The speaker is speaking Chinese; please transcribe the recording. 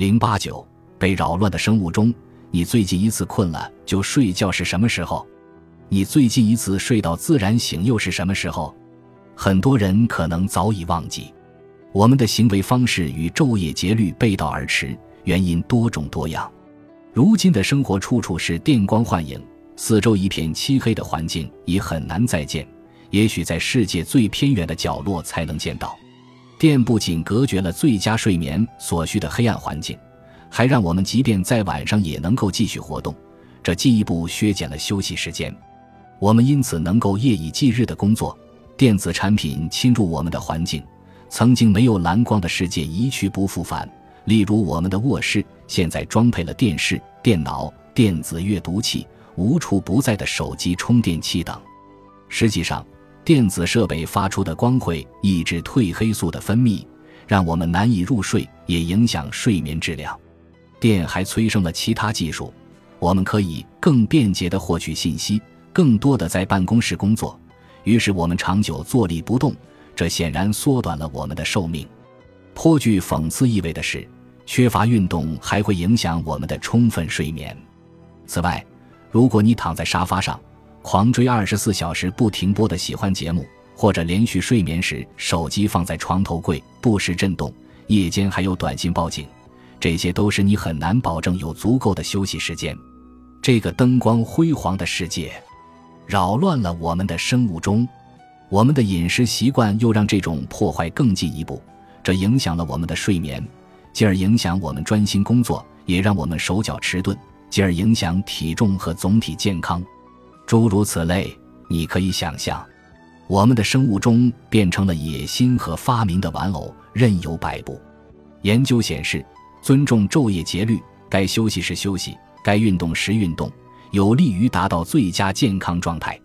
零八九被扰乱的生物钟，你最近一次困了就睡觉是什么时候？你最近一次睡到自然醒又是什么时候？很多人可能早已忘记。我们的行为方式与昼夜节律背道而驰，原因多种多样。如今的生活处处是电光幻影，四周一片漆黑的环境已很难再见，也许在世界最偏远的角落才能见到。电不仅隔绝了最佳睡眠所需的黑暗环境，还让我们即便在晚上也能够继续活动，这进一步削减了休息时间。我们因此能够夜以继日的工作。电子产品侵入我们的环境，曾经没有蓝光的世界一去不复返。例如，我们的卧室现在装配了电视、电脑、电子阅读器、无处不在的手机充电器等。实际上，电子设备发出的光会抑制褪黑素的分泌，让我们难以入睡，也影响睡眠质量。电还催生了其他技术，我们可以更便捷地获取信息，更多的在办公室工作。于是我们长久坐立不动，这显然缩短了我们的寿命。颇具讽刺意味的是，缺乏运动还会影响我们的充分睡眠。此外，如果你躺在沙发上，狂追二十四小时不停播的喜欢节目，或者连续睡眠时手机放在床头柜不时震动，夜间还有短信报警，这些都是你很难保证有足够的休息时间。这个灯光辉煌的世界，扰乱了我们的生物钟，我们的饮食习惯又让这种破坏更进一步，这影响了我们的睡眠，进而影响我们专心工作，也让我们手脚迟钝，进而影响体重和总体健康。诸如此类，你可以想象，我们的生物钟变成了野心和发明的玩偶，任由摆布。研究显示，尊重昼夜节律，该休息时休息，该运动时运动，有利于达到最佳健康状态。